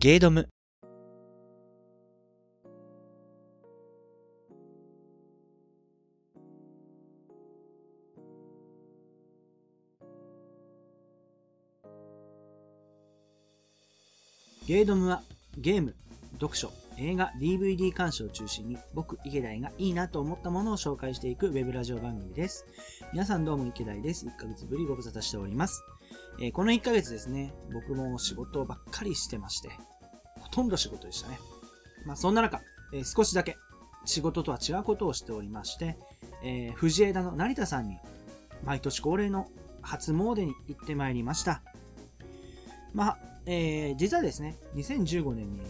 ゲイドム。ゲードムはゲーム、読書、映画、DVD 鑑賞を中心に僕、池田がいいなと思ったものを紹介していくウェブラジオ番組です。皆さんどうも池田です。1ヶ月ぶりご無沙汰しております。えー、この1ヶ月ですね、僕も仕事ばっかりしてまして、ほとんど仕事でしたね。まあそんな中、えー、少しだけ仕事とは違うことをしておりまして、えー、藤枝の成田さんに毎年恒例の初詣に行ってまいりました。まあ、えー、実はですね、2015年に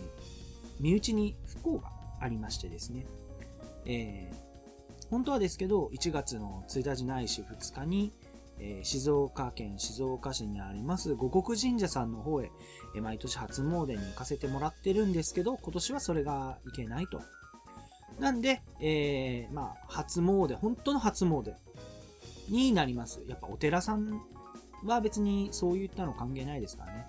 身内に不幸がありましてですね、えー、本当はですけど、1月の1日ないし2日に、えー、静岡県静岡市にあります五穀神社さんの方へ、えー、毎年初詣に行かせてもらってるんですけど、今年はそれがいけないと。なんで、えー、まあ、初詣、本当の初詣になります。やっぱお寺さんは別にそういったの関係ないですからね。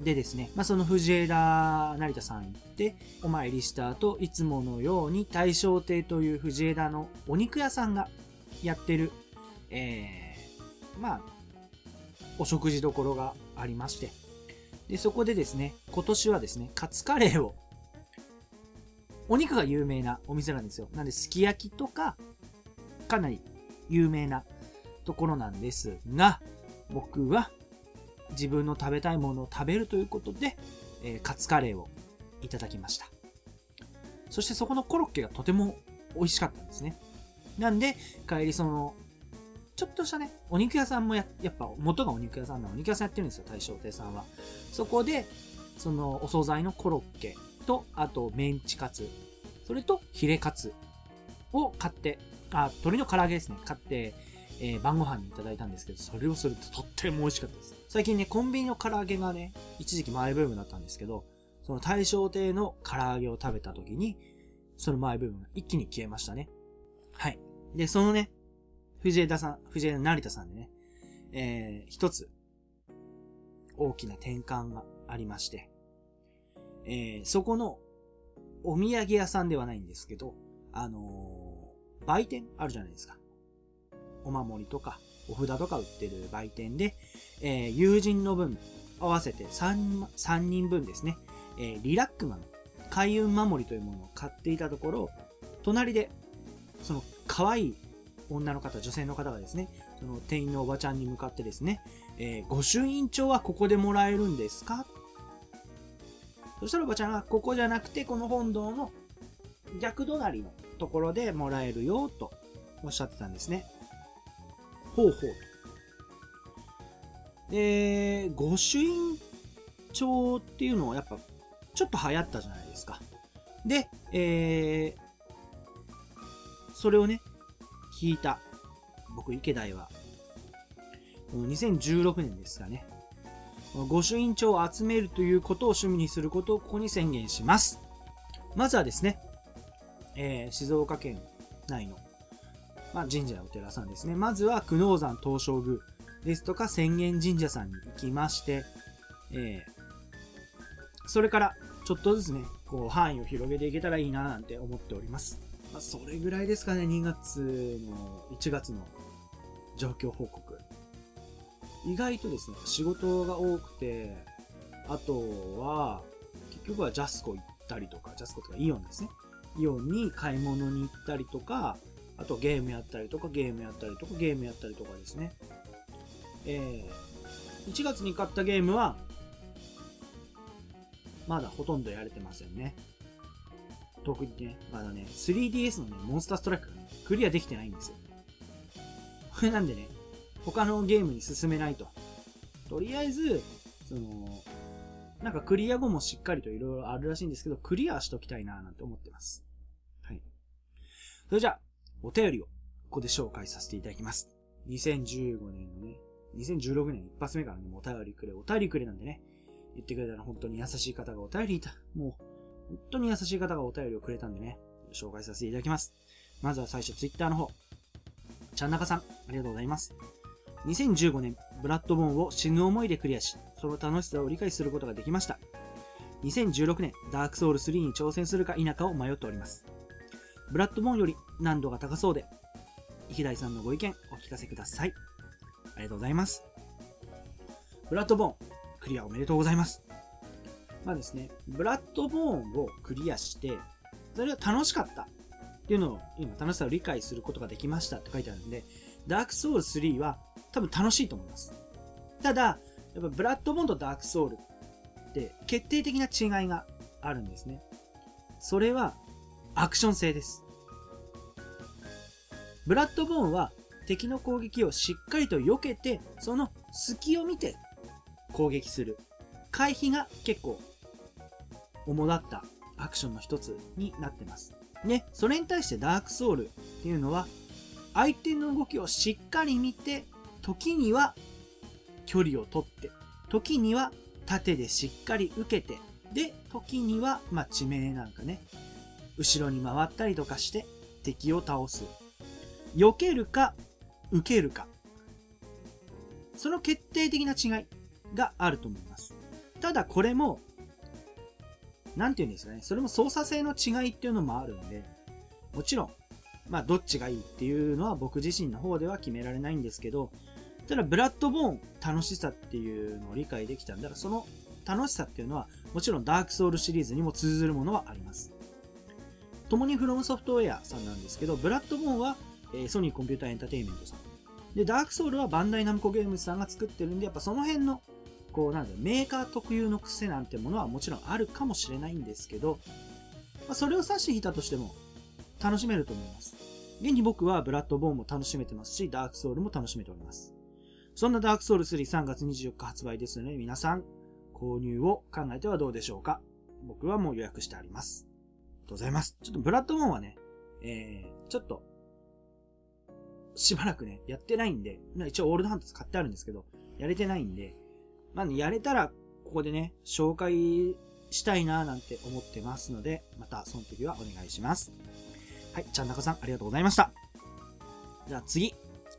でですね、まあ、その藤枝成田さん行って、お参りした後、いつものように大正亭という藤枝のお肉屋さんがやってる、えー、まあ、お食事処がありまして、で、そこでですね、今年はですね、カツカレーを、お肉が有名なお店なんですよ。なんで、すき焼きとか、かなり有名なところなんですが、僕は自分の食べたいものを食べるということで、えー、カツカレーをいただきました。そしてそこのコロッケがとても美味しかったんですね。なんで、帰りその、ちょっとしたね、お肉屋さんもや、やっぱ元がお肉屋さんなのお肉屋さんやってるんですよ、大正亭さんは。そこで、そのお惣菜のコロッケと、あとメンチカツ、それとヒレカツを買って、あ、鶏の唐揚げですね、買って、えー、晩ご飯にいただいたんですけど、それをするととっても美味しかったです。最近ね、コンビニの唐揚げがね、一時期マイブームだったんですけど、その大正亭の唐揚げを食べた時に、そのマイブームが一気に消えましたね。はい。で、そのね、藤枝さん、藤枝成田さんでね、えー、一つ、大きな転換がありまして、えー、そこの、お土産屋さんではないんですけど、あのー、売店あるじゃないですか。お守りとか、お札とか売ってる売店で、えー、友人の分、合わせて 3, 3人分ですね、えー、リラックマの開運守りというものを買っていたところ、隣で、その可愛い女の方、女性の方がですね、その店員のおばちゃんに向かってですね、えー、御朱印帳はここでもらえるんですか？そしたらおばちゃんが、ここじゃなくて、この本堂の逆隣のところでもらえるよ、とおっしゃってたんですね。ほうほう。で、御朱印帳っていうのはやっぱちょっと流行ったじゃないですか。で、えー、それをね、聞いた僕、池田は、この2016年ですかね、御朱印帳を集めるということを趣味にすることをここに宣言します。まずはですね、えー、静岡県内のまあ、神社やお寺さんですね。まずは久能山東照宮ですとか浅間神社さんに行きまして、えー、それからちょっとずつね、こう範囲を広げていけたらいいななんて思っております。まあ、それぐらいですかね、2月の、1月の状況報告。意外とですね、仕事が多くて、あとは、結局はジャスコ行ったりとか、ジャスコとかイオンですね。イオンに買い物に行ったりとか、あとゲームやったりとか、ゲームやったりとか、ゲームやったりとかですね。えー、1月に買ったゲームは、まだほとんどやれてませんね。特にね、まだね、3DS のね、モンスターストライクがね、クリアできてないんですよ。これなんでね、他のゲームに進めないと。とりあえず、その、なんかクリア後もしっかりと色々あるらしいんですけど、クリアしときたいななんて思ってます。はい。それじゃあ、お便りをここで紹介させていただきます。2015年のね、2016年一発目からね、お便りくれ、お便りくれなんでね、言ってくれたら本当に優しい方がお便りいた。もう、本当に優しい方がお便りをくれたんでね、紹介させていただきます。まずは最初、ツイッターの方。ちゃんなかさん、ありがとうございます。2015年、ブラッドボーンを死ぬ思いでクリアし、その楽しさを理解することができました。2016年、ダークソウル3に挑戦するか否かを迷っております。ブラッドボーンより難度が高そうで、池田さんのご意見お聞かせください。ありがとうございます。ブラッドボーン、クリアおめでとうございます。まあですね、ブラッドボーンをクリアして、それは楽しかったっていうのを、今楽しさを理解することができましたって書いてあるんで、ダークソウル3は多分楽しいと思います。ただ、やっぱブラッドボーンとダークソウルって決定的な違いがあるんですね。それはアクション性です。ブラッドボーンは敵の攻撃をしっかりと避けて、その隙を見て攻撃する。回避が結構主だったアクションの一つになってます。ね、それに対してダークソウルっていうのは相手の動きをしっかり見て、時には距離を取って、時には縦でしっかり受けて、で、時には、まあ、地名なんかね、後ろに回ったりとかして敵を倒す。避けるか、受けるか。その決定的な違いがあると思います。ただこれも、なんて言うんですかね、それも操作性の違いっていうのもあるんで、もちろん、まあ、どっちがいいっていうのは僕自身の方では決められないんですけど、ただ、ブラッドボーン楽しさっていうのを理解できたんだら、その楽しさっていうのは、もちろんダークソウルシリーズにも通ずるものはあります。共にフロムソフトウェアさんなんですけど、ブラッドボーンは、えソニーコンピューターエンターテインメントさん。で、ダークソウルはバンダイナムコゲームズさんが作ってるんで、やっぱその辺の、こう、なんだメーカー特有の癖なんてものはもちろんあるかもしれないんですけど、まあ、それを差し引いたとしても、楽しめると思います。現に僕はブラッドボーンも楽しめてますし、ダークソウルも楽しめております。そんなダークソウル33月24日発売ですので、皆さん、購入を考えてはどうでしょうか僕はもう予約してあります。とうございます。ちょっとブラッドボーンはね、えー、ちょっと、しばらくね、やってないんで、まあ一応オールドハント使ってあるんですけど、やれてないんで、まあね、やれたら、ここでね、紹介したいななんて思ってますので、またその時はお願いします。はい、ちゃんなかさん、ありがとうございました。じゃあ次、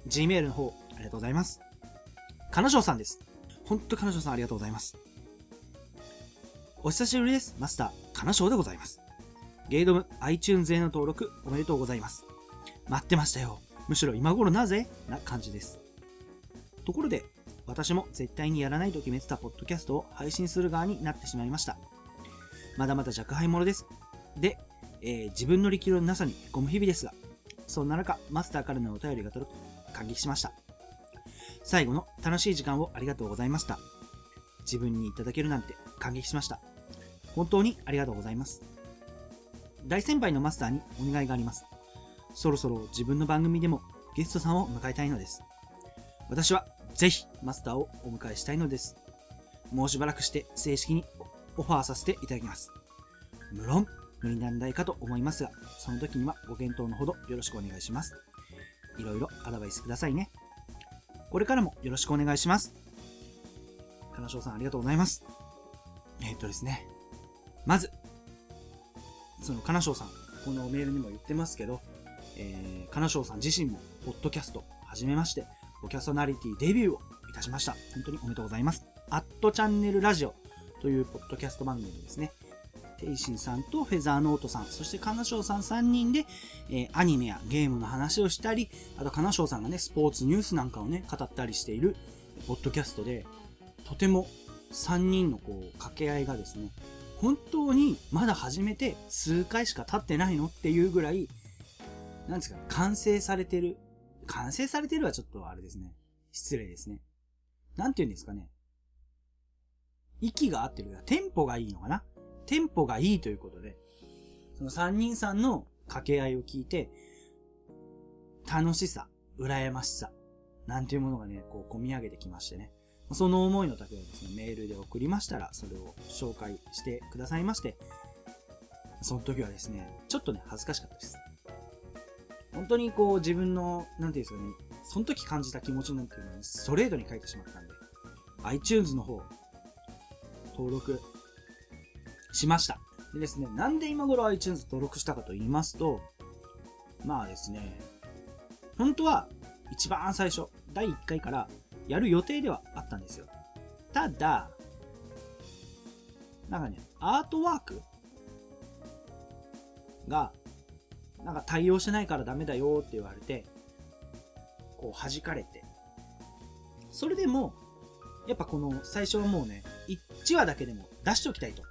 Gmail の方、ありがとうございます。彼女さんです。ほんと彼女さんありがとうございます。お久しぶりです。マスター、彼女でございます。ゲイドム iTunes への登録おめでとうございます。待ってましたよ。むしろ今頃なぜ？な感じです。ところで、私も絶対にやらないと決めてたポッドキャストを配信する側になってしまいました。まだまだ若輩者です。で、えー自分の力量のなさにへこむ日々ですが、そんな中、マスターからのお便りが届く、感激しました。最後の楽しい時間をありがとうございました。自分にいただけるなんて感激しました。本当にありがとうございます。大先輩のマスターにお願いがあります。そろそろ自分の番組でもゲストさんを迎えたいのです。私はぜひマスターをお迎えしたいのです。もうしばらくして正式にオファーさせていただきます。無論無理難題かと思いますが、その時にはご検討のほどよろしくお願いします。いろいろアドバイスくださいね。これからもよろしくお願いします。金賞さんありがとうございます。えーっとですね。まず、その金賞さん、このメールにも言ってますけど、えー、金賞さん自身も、ポッドキャスト、始めまして、ポキャストナリティデビューをいたしました。本当におめでとうございます。アットチャンネルラジオというポッドキャスト番組ですね。テイシンさんとフェザーノートさん、そして金賞さん3人で、えーアニメやゲームの話をしたり、あと金賞さんがね、スポーツニュースなんかをね、語ったりしている、ポッドキャストで、とても3人のこう、掛け合いがですね、本当にまだ始めて数回しか経ってないのっていうぐらい、なんですか、完成されてる。完成されてるはちょっとあれですね。失礼ですね。なんて言うんですかね。息が合ってる。テンポがいいのかなテンポがいいということで、その3人さんの掛け合いを聞いて、楽しさ、羨ましさ、なんていうものがね、こう、込み上げてきましてね。その思いの丈をですね、メールで送りましたら、それを紹介してくださいまして、その時はですね、ちょっとね、恥ずかしかったです。本当にこう、自分の、なんていうんですかね、その時感じた気持ちなんていうのをストレートに書いてしまったんで、iTunes の方、登録しました。でですね、なんで今頃 iTunes 登録したかと言いますと、まあですね、本当は一番最初、第1回からやる予定ではあったんですよ。ただ、なんかね、アートワークが、なんか対応してないからダメだよって言われて、こう弾かれて。それでも、やっぱこの最初はもうね、1話だけでも出しておきたいと。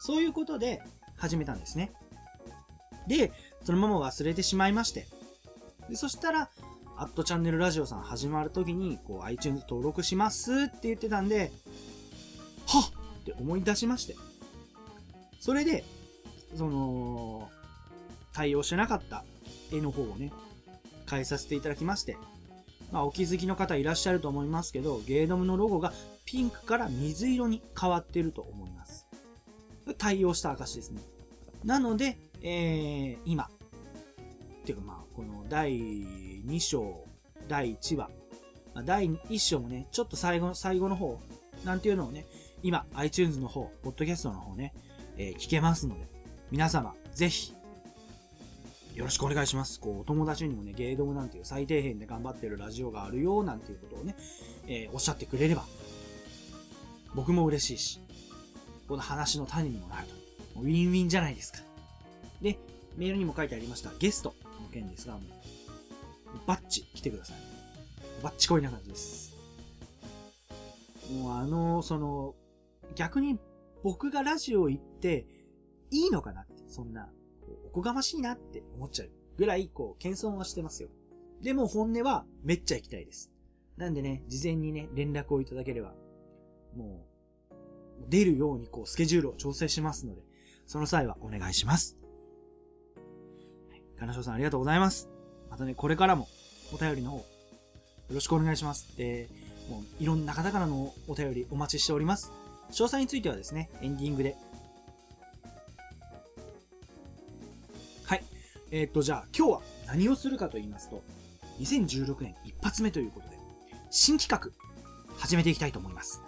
そういうことで始めたんですね。で、そのまま忘れてしまいまして。でそしたら、アットチャンネルラジオさん始まるときに、こう iTunes 登録しますって言ってたんで、はっって思い出しまして。それで、その、対応してなかった絵の方をね、変えさせていただきまして、まあ、お気づきの方いらっしゃると思いますけど、ゲードムのロゴがピンクから水色に変わってると思います。対応した証ですね。なので、えー、今、っていうかまあ、この第2章、第1話、ま、第1章もね、ちょっと最後、最後の方、なんていうのをね、今、iTunes の方、ポッドキャストの方ね、えー、聞けますので、皆様、ぜひ、よろしくお願いします。こう、お友達にもね、ゲイドムなんていう最底辺で頑張ってるラジオがあるよ、なんていうことをね、えー、おっしゃってくれれば、僕も嬉しいし、この話の種にもなると。ウィンウィンじゃないですか。で、メールにも書いてありました、ゲストの件ですが、バッチ来てください。バッチこいな感じです。もうあの、その、逆に僕がラジオ行っていいのかなって、そんな、おこがましいなって思っちゃうぐらい、こう、謙遜はしてますよ。でも本音はめっちゃ行きたいです。なんでね、事前にね、連絡をいただければ、もう、出るようにこう、スケジュールを調整しますので、その際はお願いします。はい。金賞さんありがとうございます。またね、これからもお便りの方、よろしくお願いします。で、もういろんな方からのお便りお待ちしております。詳細についてはですね、エンディングで。はい。えー、っと、じゃあ今日は何をするかと言いますと、2016年一発目ということで、新企画、始めていきたいと思います。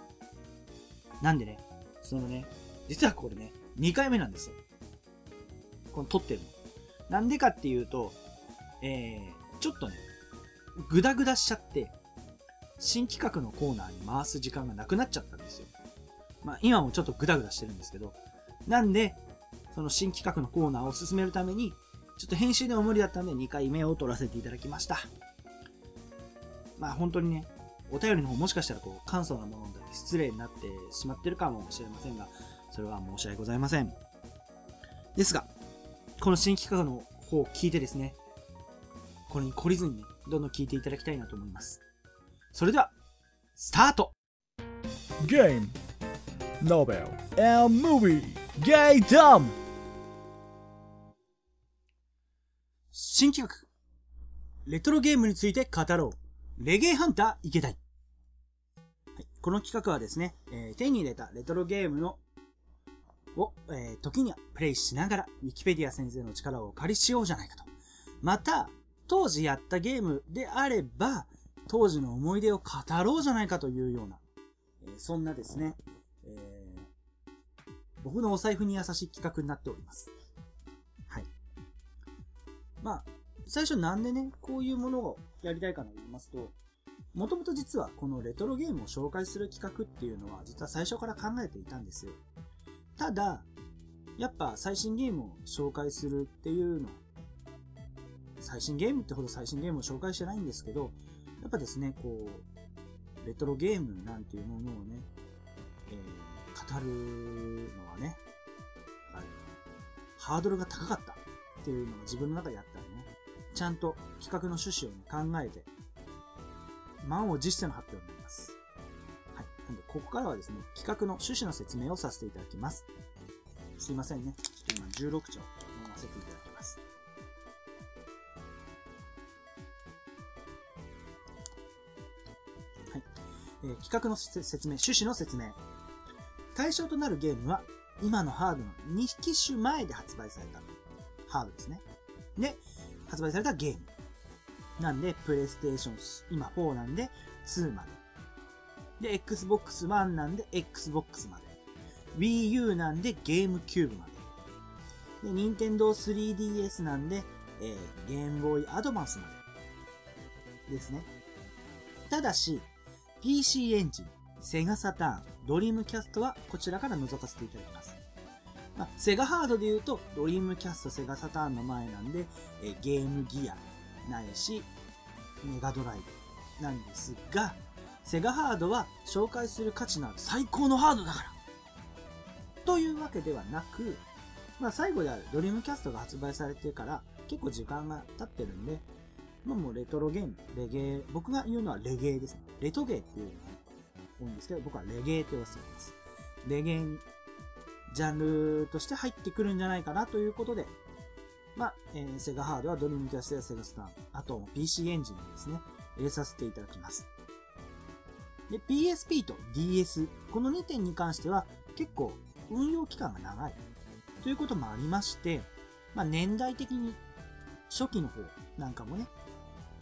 なんでね、そのね、実はこれね、2回目なんですよ。この撮ってるの。なんでかっていうと、えー、ちょっとね、グダグダしちゃって、新企画のコーナーに回す時間がなくなっちゃったんですよ。まあ、今もちょっとグダグダしてるんですけど、なんで、その新企画のコーナーを進めるために、ちょっと編集でも無理だったんで2回目を撮らせていただきました。まあ本当にね、お便りの方もしかしたらこう簡素なもので失礼になってしまってるかもしれませんが、それは申し訳ございません。ですが、この新企画の方を聞いてですね、これに懲りずにね、どんどん聞いていただきたいなと思います。それでは、スタート。ゲーム、ノベル、and movie、ゲイダム新企画。レトロゲームについて語ろう。レゲエハンター池田、はい、この企画はですね、えー、手に入れたレトロゲームのを、えー、時にはプレイしながら、ウィキペディア先生の力をお借りしようじゃないかと。また、当時やったゲームであれば、当時の思い出を語ろうじゃないかというような、えー、そんなですね、えー、僕のお財布に優しい企画になっております。はい。まあ、最初なんでね、こういうものをやりたいかと言いますと、もともと実はこのレトロゲームを紹介する企画っていうのは実は最初から考えていたんですよ。ただ、やっぱ最新ゲームを紹介するっていうの、最新ゲームってほど最新ゲームを紹介してないんですけど、やっぱですね、こう、レトロゲームなんていうものをね、えー、語るのはね、ハードルが高かったっていうのが自分の中であったらね、ちゃんと企画の趣旨を、ね、考えて、満を持しての発表になります。なんで、ここからはですね、企画の趣旨の説明をさせていただきます。すいませんね。ちょっと今16兆読ませていただ企画の説明、趣旨の説明。対象となるゲームは、今のハードの2機種前で発売されたハードですね。で、発売されたゲーム。なんで、プレイステーション、今4なんで、2まで。で、Xbox One なんで Xbox まで。Wii U なんでゲームキューブまで。で、Nintendo 3DS なんで、えー、ゲームボーイアドバンスまで。ですね。ただし、PC エンジン、セガサターン、ドリームキャストはこちらから覗かせていただきます。まあ、セガハードで言うと、ドリームキャスト、セガサターンの前なんで、えゲームギアないし、メガドライブなんですが、セガハードは紹介する価値のある最高のハードだからというわけではなく、まあ最後であるドリームキャストが発売されてから結構時間が経ってるんで、まあもうレトロゲーム、レゲエ、僕が言うのはレゲエですね。レトゲーっていうのが多いんですけど、僕はレゲエって言わせてます。レゲエに、ジャンルとして入ってくるんじゃないかなということで、まあ、えーセガハードはドリームキャストやセガスターン、あと PC エンジンにですね、入れさせていただきます。で、PSP と DS、この2点に関しては結構運用期間が長いということもありまして、まあ年代的に初期の方なんかもね、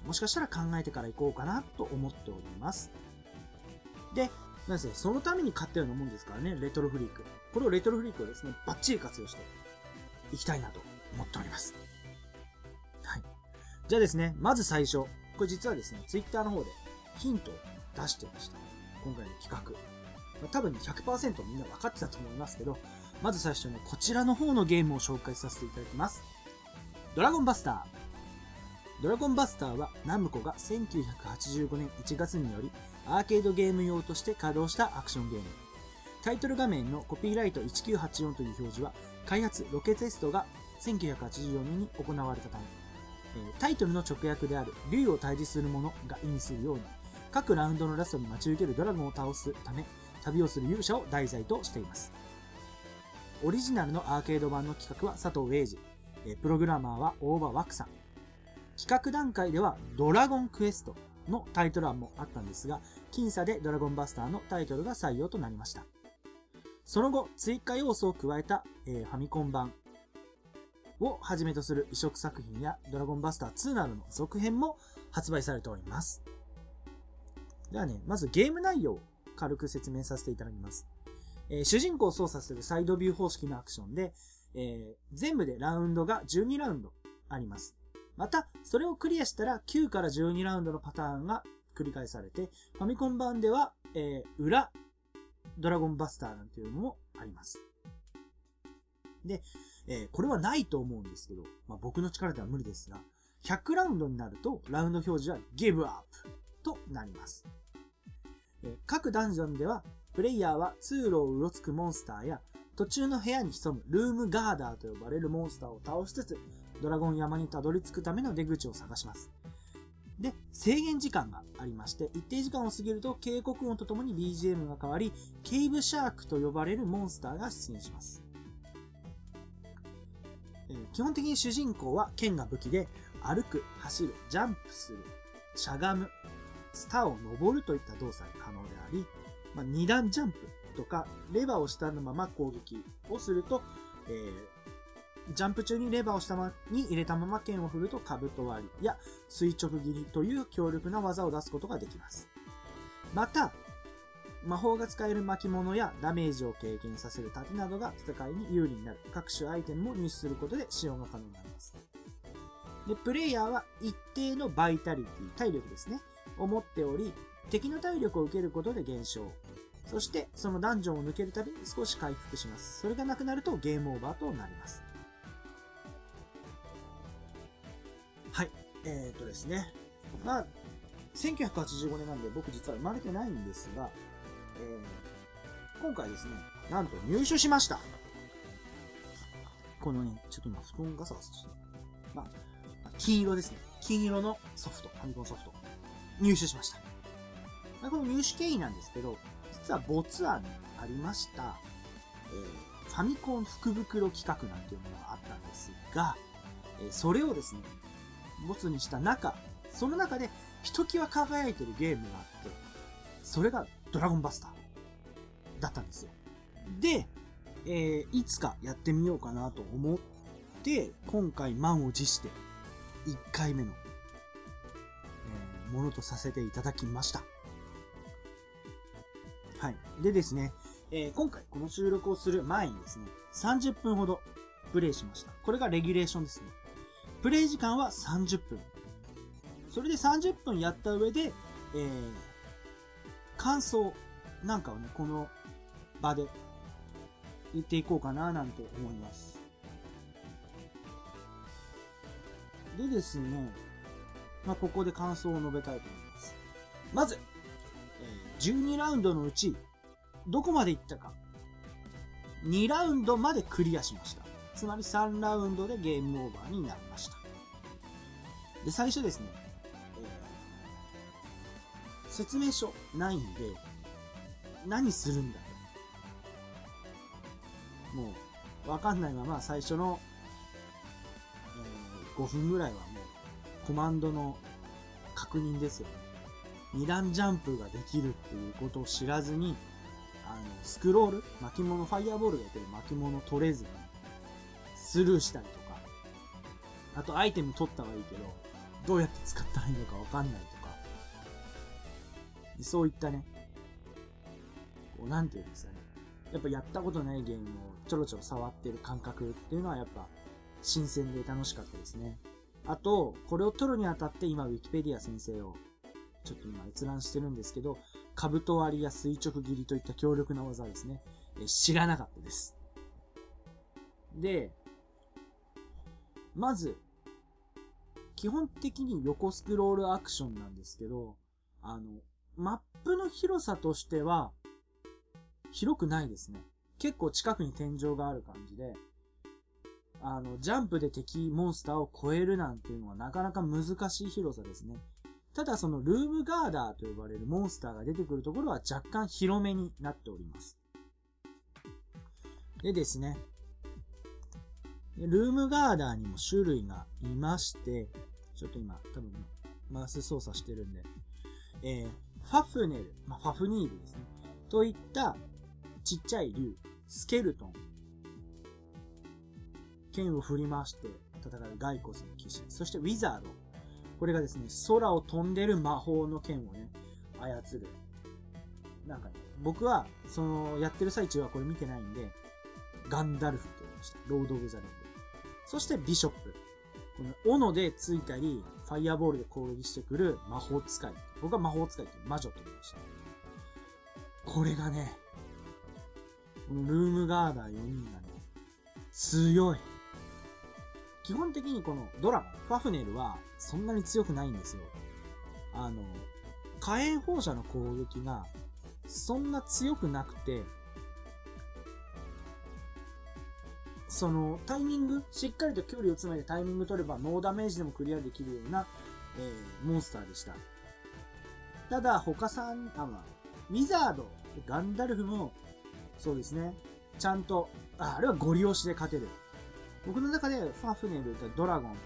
もしかしたら考えてから行こうかなと思っております。で、なんせ、そのために買ったようなもんですからね、レトロフリーク。これをレトロフリークをですね、バッチリ活用していきたいなと思っております。はい。じゃあですね、まず最初。これ実はですね、ツイッターの方でヒントを出してました。今回の企画。まあ多分、100%みんな分かってたと思いますけど、まず最初ね、こちらの方のゲームを紹介させていただきます。ドラゴンバスター。ドラゴンバスターはナムコが1985年1月によりアーケードゲーム用として稼働したアクションゲーム。タイトル画面のコピーライト1984という表示は開発ロケテストが1984年に行われたため、タイトルの直訳である竜を退治する者が意味するように各ラウンドのラストに待ち受けるドラゴンを倒すため旅をする勇者を題材としています。オリジナルのアーケード版の企画は佐藤英二、プログラマーは大場枠さん。企画段階ではドラゴンクエストのタイトル案もあったんですが、僅差でドラゴンバスターのタイトルが採用となりました。その後、追加要素を加えた、えーファミコン版をはじめとする移植作品やドラゴンバスター2などの続編も発売されております。ではね、まずゲーム内容を軽く説明させていただきます。えー主人公を操作するサイドビュー方式のアクションで、えー全部でラウンドが12ラウンドあります。また、それをクリアしたら9から12ラウンドのパターンが繰り返されて、ファミコン版では、えー裏ドラゴンバスターなんていうのもあります。で、えーこれはないと思うんですけど、まあ、僕の力では無理ですが、100ラウンドになると、ラウンド表示は Give Up となります。えー各ダンジョンでは、プレイヤーは通路をうろつくモンスターや、途中の部屋に潜むルームガーダーと呼ばれるモンスターを倒しつつ、ドラゴン山にたどり着くための出口を探します。で、制限時間がありまして、一定時間を過ぎると警告音とともに BGM が変わり、ケイブシャークと呼ばれるモンスターが出現します。えー基本的に主人公は剣が武器で、歩く、走る、ジャンプする、しゃがむ、スターを登るといった動作が可能であり、まあ、二段ジャンプとか、レバーを下のまま攻撃をすると、えージャンプ中にレバーを下に入れたまま剣を振ると兜割りや垂直切りという強力な技を出すことができます。また、魔法が使える巻物やダメージを経験させる盾などが戦いに有利になる各種アイテムも入手することで使用が可能になります。で、プレイヤーは一定のバイタリティ、体力ですね、を持っており、敵の体力を受けることで減少。そして、そのダンジョンを抜けるたびに少し回復します。それがなくなるとゲームオーバーとなります。はい。えー、とですね。まあ、1985年なんで僕実は生まれてないんですが、えー今回ですね、なんと入手しました。このね、ちょっと今布団ガサガサして。まあ、まあ金色ですね。金色のソフト、ファミコンソフト。入手しました。まあこの入手経緯なんですけど、実は没案にありました、えーファミコン福袋企画なんていうものがあったんですが、えーそれをですね、没にした中、その中でひときわ輝いてるゲームがあって、それがドラゴンバスターだったんですよ。で、えーいつかやってみようかなと思って、今回満を持して1回目の、えーものとさせていただきました。はい。でですね、えー今回この収録をする前にですね、30分ほどプレイしました。これがレギュレーションですね。プレイ時間は30分。それで30分やった上で、えー感想なんかをね、この場で言っていこうかななんて思います。でですね、まあ、ここで感想を述べたいと思います。まず、12ラウンドのうち、どこまで行ったか。2ラウンドまでクリアしました。つまり3ラウンドでゲームオーバーになりました。で、最初ですね、えー説明書ないんで、何するんだと。もう、わかんないまま最初の、えー5分ぐらいはもう、コマンドの確認ですよね。二段ジャンプができるっていうことを知らずに、あの、スクロール？巻物、ファイアボールがやってる巻物取れずに、スルーしたりとか、あとアイテム取ったはいいけど、どうやって使ったらいいのかわかんないとか、そういったね、こう、なんていうんですかね。やっぱやったことないゲームをちょろちょろ触ってる感覚っていうのはやっぱ新鮮で楽しかったですね。あと、これを取るにあたって今、ウィキペディア先生をちょっと今閲覧してるんですけど、兜割りや垂直切りといった強力な技ですね。え知らなかったです。で、まず、基本的に横スクロールアクションなんですけど、あの、マップの広さとしては、広くないですね。結構近くに天井がある感じで、あの、ジャンプで敵モンスターを超えるなんていうのはなかなか難しい広さですね。ただそのルームガーダーと呼ばれるモンスターが出てくるところは若干広めになっております。でですね、ルームガーダーにも種類がいまして、ちょっと今多分マウス操作してるんで、えー、ファフネル、まあ、ファフニールですね。といったちっちゃい竜、スケルトン。剣を振り回して戦うガイコスの騎士。そしてウィザード。これがですね、空を飛んでる魔法の剣をね、操る。なんかね、僕は、その、やってる最中はこれ見てないんで、ガンダルフって言いました。ロード・オブ・ザ・リン。そしてビショップ。この、斧でついたり、ファイアボールで攻撃してくる魔法使い。僕は魔法使いっていう魔女と言いました。これがね、このルームガーダー4人がね、強い。基本的にこのドラゴン、ファフネルはそんなに強くないんですよ。あの、火炎放射の攻撃がそんな強くなくて、そのタイミング、しっかりと距離を詰めてタイミング取ればノーダメージでもクリアできるような、えーモンスターでした。ただ、他さん、あ、ま、ウィザード、ガンダルフも、そうですね、ちゃんと、あ、あれはゴリ押しで勝てる。僕の中でファフネルとドラゴン、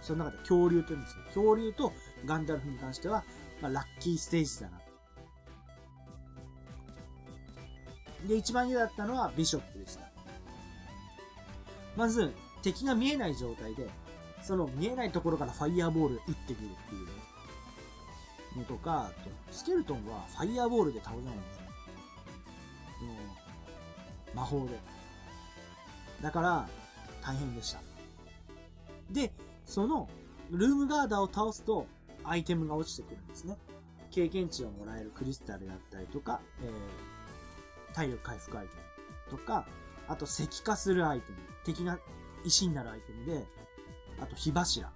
その中で恐竜と言うんですけど、恐竜とガンダルフに関しては、まあ、ラッキーステージだな。で、一番嫌だったのはビショップでした。まず、敵が見えない状態で、その見えないところからファイヤーボール打ってくるっていうのとか、あと、スケルトンはファイヤーボールで倒せないんですよ。魔法で。だから、大変でした。で、その、ルームガーダーを倒すと、アイテムが落ちてくるんですね。経験値をもらえるクリスタルだったりとか、えー、体力回復アイテムとか、あと石化するアイテム。敵が石になるアイテムで、あと火柱。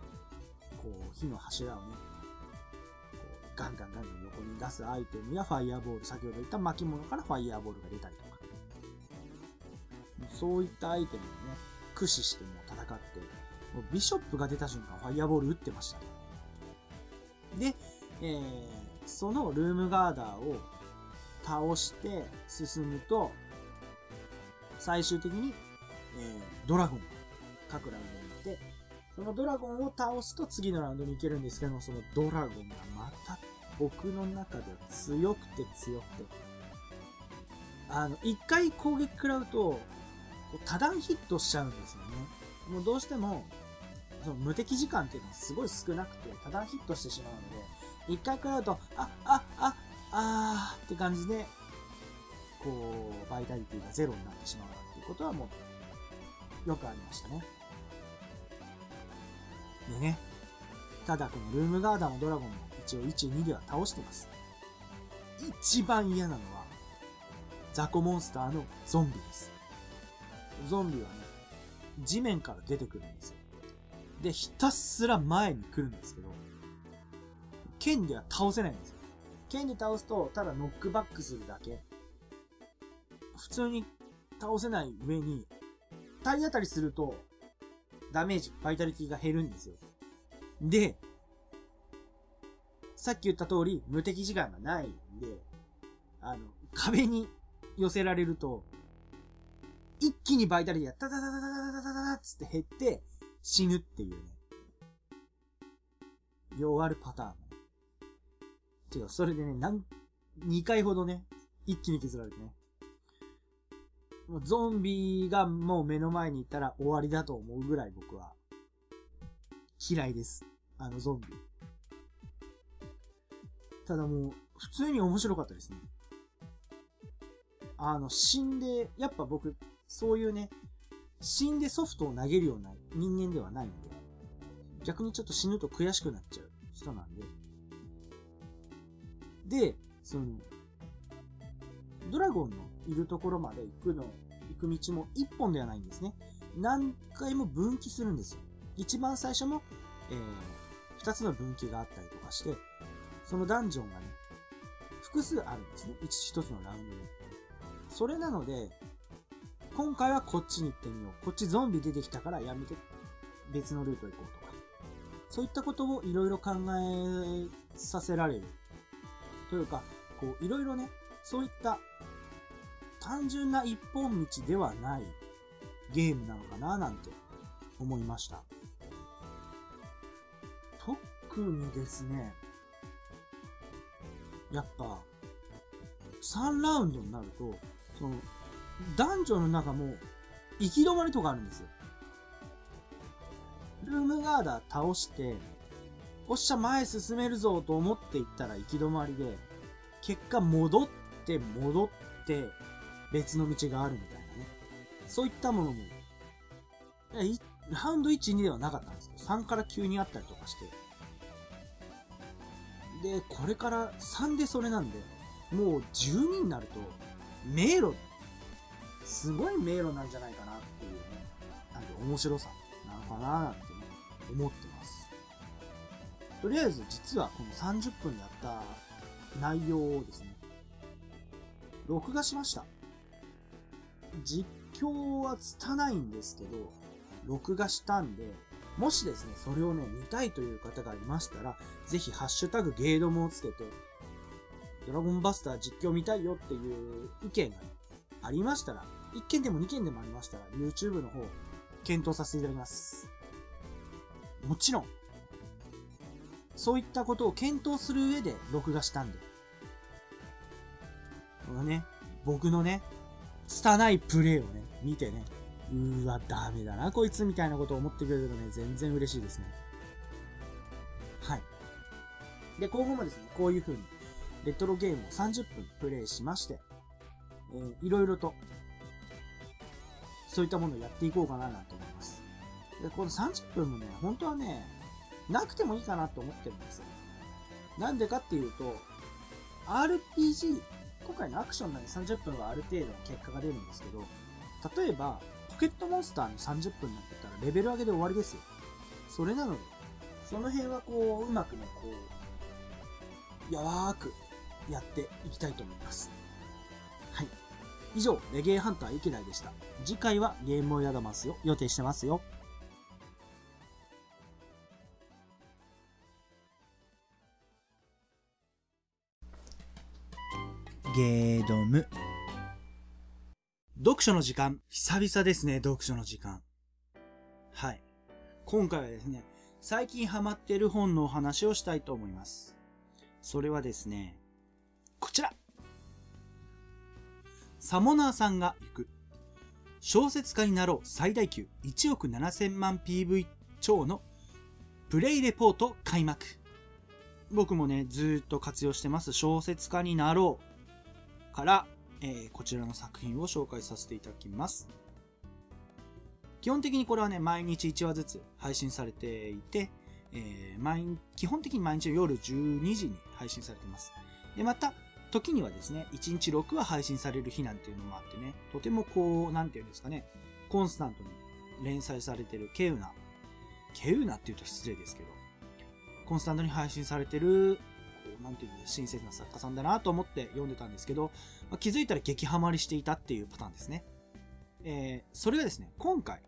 こう、火の柱をね、こうガンガンガンガン横に出すアイテムやファイアーボール、先ほど言った巻物からファイアーボールが出たりとか。そういったアイテムをね、駆使しても戦って、もうビショップが出た瞬間ファイアーボール打ってました。で、えー、そのルームガーダーを倒して進むと、最終的に、えー、ドラゴン各ラウンドにいて、そのドラゴンを倒すと次のラウンドに行けるんですけども、そのドラゴンがまた僕の中では強くて強くて、あの、一回攻撃食らうと、こう多段ヒットしちゃうんですよね。もうどうしても、その無敵時間っていうのはすごい少なくて、多段ヒットしてしまうので、一回食らうと、あ、あ、あ、あーって感じで、こう、バイタリティがゼロになってしまうなっていうことはもう、よくありましたね。でね、ただこのルームガーダーもドラゴンも一応1、2では倒してます。一番嫌なのは、雑魚モンスターのゾンビです。ゾンビはね、地面から出てくるんですよ。で、ひたすら前に来るんですけど、剣では倒せないんですよ。剣で倒すと、ただノックバックするだけ。普通に倒せない上に、体当たりすると、ダメージ、バイタリティが減るんですよ。で、さっき言った通り、無敵時間がないんで、あの、壁に寄せられると、一気にバイタリティがタタタタタタタタタタつって減って死ぬっていうね。弱るパターン。てか、それでね、なん、2回ほどね、一気に削られてね。ゾンビがもう目の前にいたら終わりだと思うぐらい僕は嫌いです。あのゾンビ。ただもう、普通に面白かったですね。あの、死んで、やっぱ僕、そういうね、死んでソフトを投げるような人間ではないんで、逆にちょっと死ぬと悔しくなっちゃう人なんで。で、その、ドラゴンのいるところまで行くの、行く道も一本ではないんですね。何回も分岐するんですよ。一番最初も、えー、二つの分岐があったりとかして、そのダンジョンがね、複数あるんですね。一一つのラウンドに。それなので、今回はこっちに行ってみよう。こっちゾンビ出てきたからやめて、別のルート行こうとか。そういったことをいろいろ考えさせられる。というか、こう、いろいろね、そういった単純な一本道ではないゲームなのかななんて思いました。特にですね、やっぱ、3ラウンドになると、その、ダンジョンの中も、行き止まりとかあるんですよ。ルームガーダー倒して、おっしゃ前進めるぞと思っていったら行き止まりで、結果戻って戻って別の道があるみたいなね。そういったものも、ラウンド1、2ではなかったんですけど、3から急にあったりとかして。で、これから3でそれなんで、もう12になると、迷路、すごい迷路なんじゃないかなっていうね、なんで面白さなのかななんてね、思ってます。とりあえず実はこの30分やった内容をですね、録画しました。実況は拙いんですけど、録画したんで、もしですね、それをね、見たいという方がいましたら、ぜひハッシュタグゲードモをつけて、ドラゴンバスター実況見たいよっていう意見が、ね、ありましたら、1件でも2件でもありましたら、YouTube の方、検討させていただきます。もちろん、そういったことを検討する上で録画したんで。このね、僕のね、拙いプレイをね、見てね、うーわ、ダメだな、こいつみたいなことを思ってくれるとね、全然嬉しいですね。はい。で、今後もですね、こういう風に、レトロゲームを30分プレイしまして、えー、いろいろと、そういったものをやっていこうかななんて思います。で、この30分もね、本当はね、なくてもいいかなと思ってるんですよ。なんでかっていうと、RPG、今回のアクションなんで30分はある程度の結果が出るんですけど、例えば、ポケットモンスターの30分になってたらレベル上げで終わりですよ。それなので、その辺はこう、うまくね、こう、やわーくやっていきたいと思います。はい。以上、レゲエハンター池田でした。次回はゲームをやだますよ。予定してますよ。ゲードム。読書の時間。久々ですね、読書の時間。はい。今回はですね、最近ハマってる本のお話をしたいと思います。それはですね、こちらサモナーさんが行く。小説家になろう最大級1億7000万 PV 超のプレイレポート開幕。僕もね、ずっと活用してます。小説家になろうから、えーこちらの作品を紹介させていただきます。基本的にこれはね、毎日1話ずつ配信されていて、えー毎基本的に毎日夜12時に配信されています。で、また、時にはですね、1日6話配信される日なんていうのもあってね、とてもこう、なんていうんですかね、コンスタントに連載されてるケウナ。ケウナって言うと失礼ですけど、コンスタントに配信されてる、なんていう親切な作家さんだなと思って読んでたんですけど、まあ、気づいたら激ハマりしていたっていうパターンですね。えー、それがですね、今回、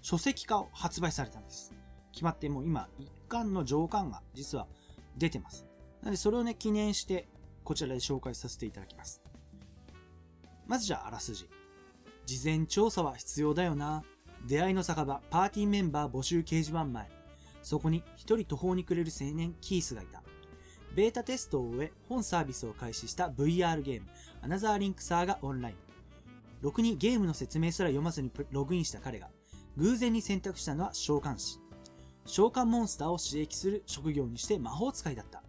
書籍化を発売されたんです。決まってもう今、一巻の上巻が実は出てます。なのでそれをね、記念して、こちらで紹介させていただきます。まずじゃあ、あらすじ。事前調査は必要だよな。出会いの酒場、パーティーメンバー募集掲示板前。そこに一人途方に暮れる青年キースがいた。ベータテストを終え、本サービスを開始した VR ゲーム、アナザーリンクサーがオンライン。ろくにゲームの説明すら読まずにログインした彼が、偶然に選択したのは召喚師。召喚モンスターを刺激する職業にして魔法使いだった。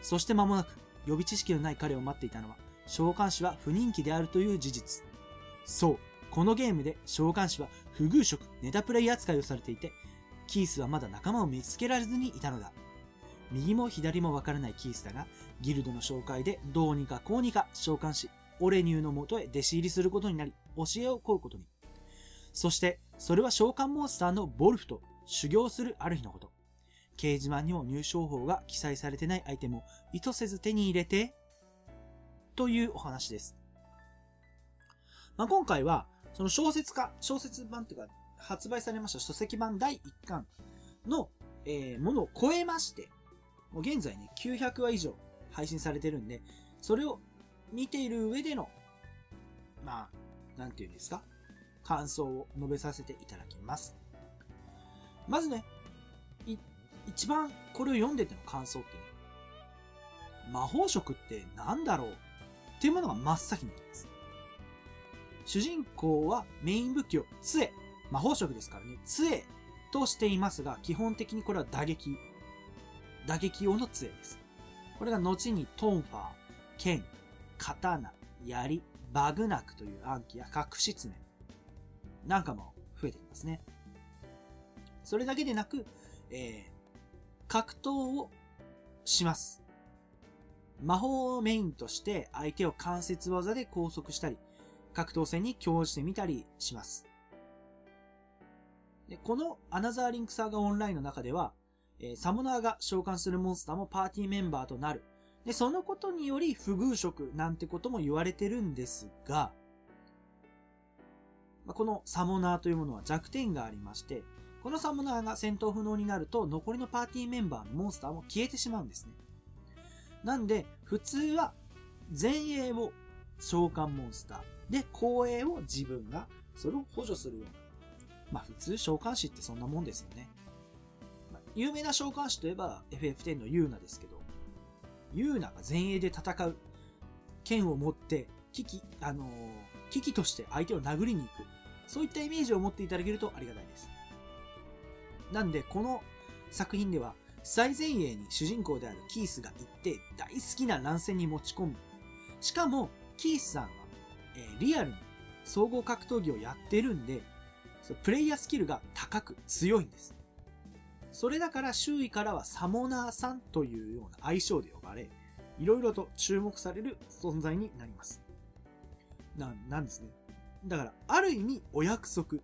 そして間もなく、予備知識のない彼を待っていたのは、召喚師は不人気であるという事実。そう、このゲームで召喚師は不遇職、ネタプレイ扱いをされていて、キースはまだ仲間を見つけられずにいたのだ。右も左もわからないキースだが、ギルドの紹介でどうにかこうにか召喚師、オレニューのもとへ弟子入りすることになり、教えを請うことに。そして、それは召喚モンスターのボルフと修行するある日のこと。掲示板にも入賞法が記載されてないアイテムを意図せず手に入れて、というお話です。まあ、今回は、その小説家、小説版というか、発売されました書籍版第1巻の、えー、ものを超えまして、もう現在ね、900話以上配信されてるんで、それを見ている上での、まあ、なんていうんですか、感想を述べさせていただきます。まずね、一番これを読んでての感想ってね、魔法色って何だろうっていうものが真っ先に来ます。主人公はメイン武器を杖、魔法色ですからね、杖としていますが、基本的にこれは打撃、打撃用の杖です。これが後にトンファー、剣、刀、槍、バグナクという暗記や隠し爪なんかも増えてきますね。それだけでなく、えー、格闘をします。魔法をメインとして相手を関節技で拘束したり、格闘戦に興じてみたりします。でこのアナザーリンクサーガオンラインの中では、えー、サモナーが召喚するモンスターもパーティーメンバーとなる。で、そのことにより不遇色なんてことも言われてるんですが、ま、このサモナーというものは弱点がありまして、このサモナーが戦闘不能になると残りのパーティーメンバーのモンスターも消えてしまうんですね。なんで、普通は前衛を召喚モンスター、で、後衛を自分がそれを補助するような。まあ普通召喚師ってそんなもんですよね。有名な召喚師といえば FF10 のユーナですけど、ユーナが前衛で戦う剣を持って危機、あのー、危機として相手を殴りに行く。そういったイメージを持っていただけるとありがたいです。なんで、この作品では、最前衛に主人公であるキースが行って大好きな乱戦に持ち込む。しかも、キースさんは、えー、リアルに総合格闘技をやってるんで、プレイヤースキルが高く強いんです。それだから周囲からはサモナーさんというような愛称で呼ばれ、いろいろと注目される存在になります。な、なんですね。だから、ある意味お約束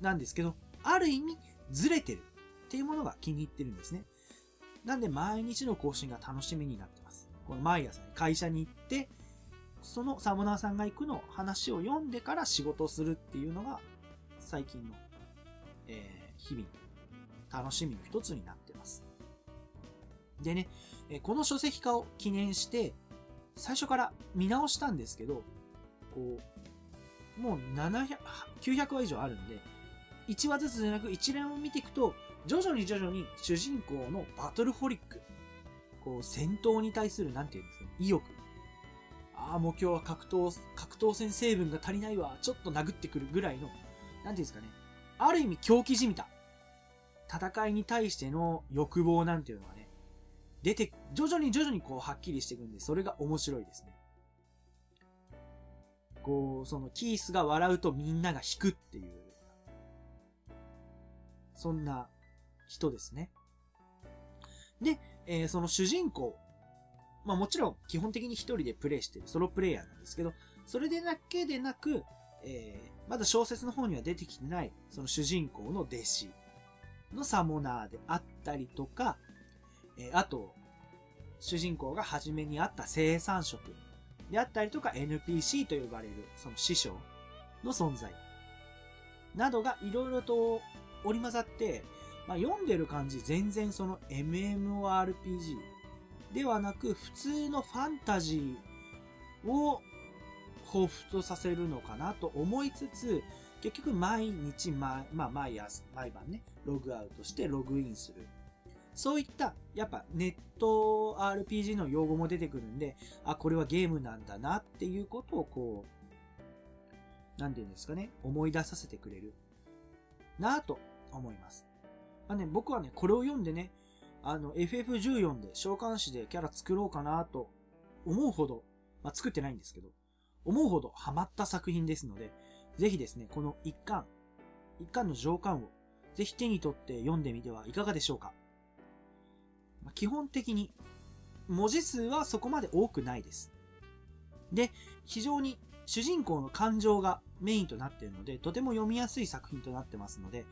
なんですけど、ある意味ずれてるっていうものが気に入ってるんですね。なんで毎日の更新が楽しみになってます。この毎朝会社に行って、そのサモナーさんが行くの話を読んでから仕事をするっていうのが最近の、えー、日々の楽しみの一つになってます。でね、この書籍化を記念して、最初から見直したんですけど、こう、もう700、900話以上あるんで、1話ずつじゃなく一連を見ていくと、徐々に徐々に主人公のバトルホリック、こう、戦闘に対する、なんていうんですか、意欲。ああ、もう今日は格闘、格闘戦成分が足りないわ、ちょっと殴ってくるぐらいの、なんていうんですかね、ある意味狂気じみた、戦いに対しての欲望なんていうのがね、出て、徐々に徐々にこう、はっきりしていくんで、それが面白いですね。こう、その、キースが笑うとみんなが引くっていうそんな人ですね。で、えー、その主人公まあもちろん基本的に一人でプレイしてるソロプレイヤーなんですけど、それでだけでなく、えー、まだ小説の方には出てきてない、その主人公の弟子のサモナーであったりとか、え、あと、主人公が初めにあった生産職であったりとか NPC と呼ばれるその師匠の存在。などがいろいろと織り交ざって、まあ、読んでる感じ全然その MMORPG ではなく普通のファンタジーを彷彿とさせるのかなと思いつつ結局毎日、まあ、毎朝、毎晩ね、ログアウトしてログインする。そういった、やっぱネット RPG の用語も出てくるんで、あ、これはゲームなんだなっていうことをこう、なんていうんですかね、思い出させてくれる。なぁと思います。まあね、僕はね、これを読んでね、あの、FF14 で召喚師でキャラ作ろうかなと思うほど、まあ、作ってないんですけど、思うほどハマった作品ですので、ぜひですね、この一巻、一巻の上巻をぜひ手に取って読んでみてはいかがでしょうか。まあ基本的に文字数はそこまで多くないです。で、非常に主人公の感情がメインとなっているので、とても読みやすい作品となってますので、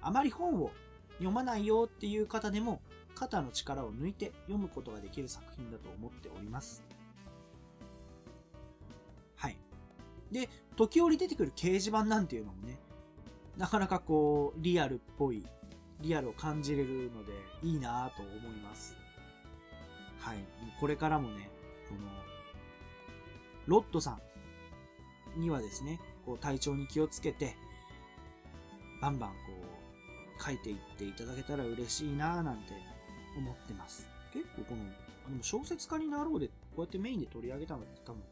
あまり本を読まないよっていう方でも、肩の力を抜いて読むことができる作品だと思っております。はい。で、時折出てくる掲示板なんていうのもね、なかなかこう、リアルっぽいリアルを感じれるので、いいなぁと思います。はい。これからもね、この、ロットさんにはですね、こう体調に気をつけて、バンバンこう、書いていっていただけたら嬉しいなぁなんて思ってます。結構この、でも小説家になろうで、こうやってメインで取り上げたのって多分、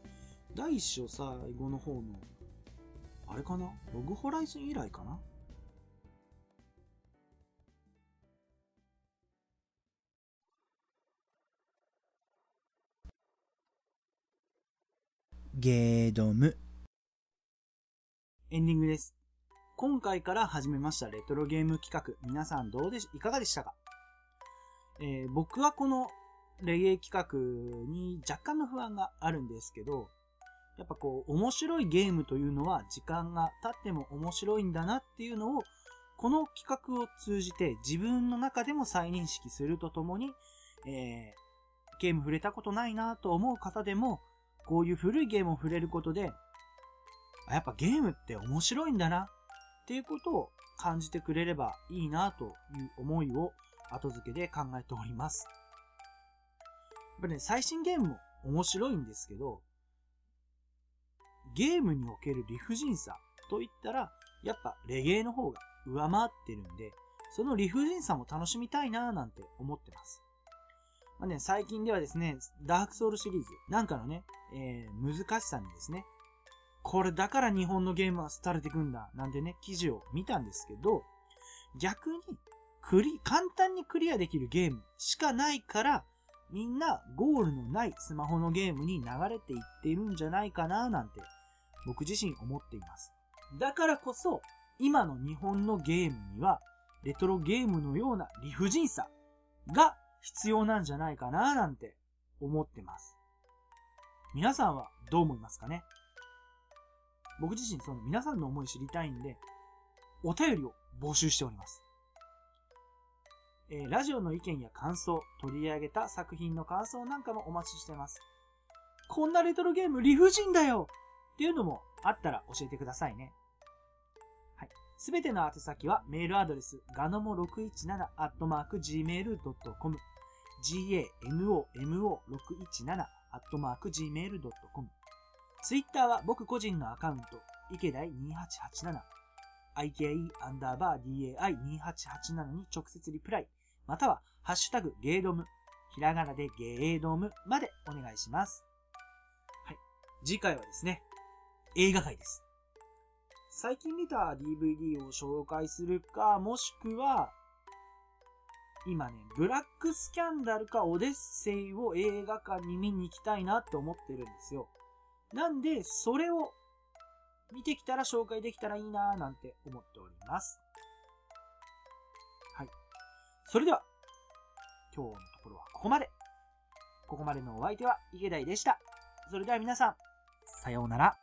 第一章最後の方の、あれかな？ログホライズン以来かな？ゲードム。エンディングです。今回から始めましたレトロゲーム企画、皆さんどうでし、いかがでしたか？えー、僕はこのレゲエ企画に若干の不安があるんですけど、やっぱこう、面白いゲームというのは時間が経っても面白いんだなっていうのを、この企画を通じて自分の中でも再認識するとともに、えー、ゲーム触れたことないなと思う方でも、こういう古いゲームを触れることで、やっぱゲームって面白いんだなっていうことを感じてくれればいいなという思いを後付けで考えております。やっぱね、最新ゲームも面白いんですけど、ゲームにおける理不尽さといったら、やっぱレゲエの方が上回ってるんで、その理不尽さも楽しみたいなぁなんて思ってます。まあね、最近ではですね、ダークソウルシリーズなんかのね、えー、難しさにですね、これだから日本のゲームは廃れてくんだ、なんてね、記事を見たんですけど、逆に、クリ、簡単にクリアできるゲームしかないから、みんなゴールのないスマホのゲームに流れていってるんじゃないかな、なんて、僕自身思っています。だからこそ、今の日本のゲームには、レトロゲームのような理不尽さが必要なんじゃないかななんて思ってます。皆さんはどう思いますかね？僕自身その皆さんの思い知りたいんで、お便りを募集しております。えー、ラジオの意見や感想、取り上げた作品の感想なんかもお待ちしてます。こんなレトロゲーム理不尽だよっていうのもあったら教えてくださいね。はいすべての宛先はメールアドレス、ガノモ617 gmail.com ganomo617 gmail.com ツイッターは僕個人のアカウント、池田2887 ike アンダーバー dai2887 に直接リプライ、またはハッシュタグゲードム、ひらがなでゲードムまでお願いします。はい。次回はですね、映画界です。最近見た DVD を紹介するか、もしくは、今ね、ブラックスキャンダルかオデッセイを映画館に見に行きたいなって思ってるんですよ。なんで、それを見てきたら紹介できたらいいなぁなんて思っております。はい。それでは、今日のところはここまで。ここまでのお相手は池田でした。それでは皆さん、さようなら。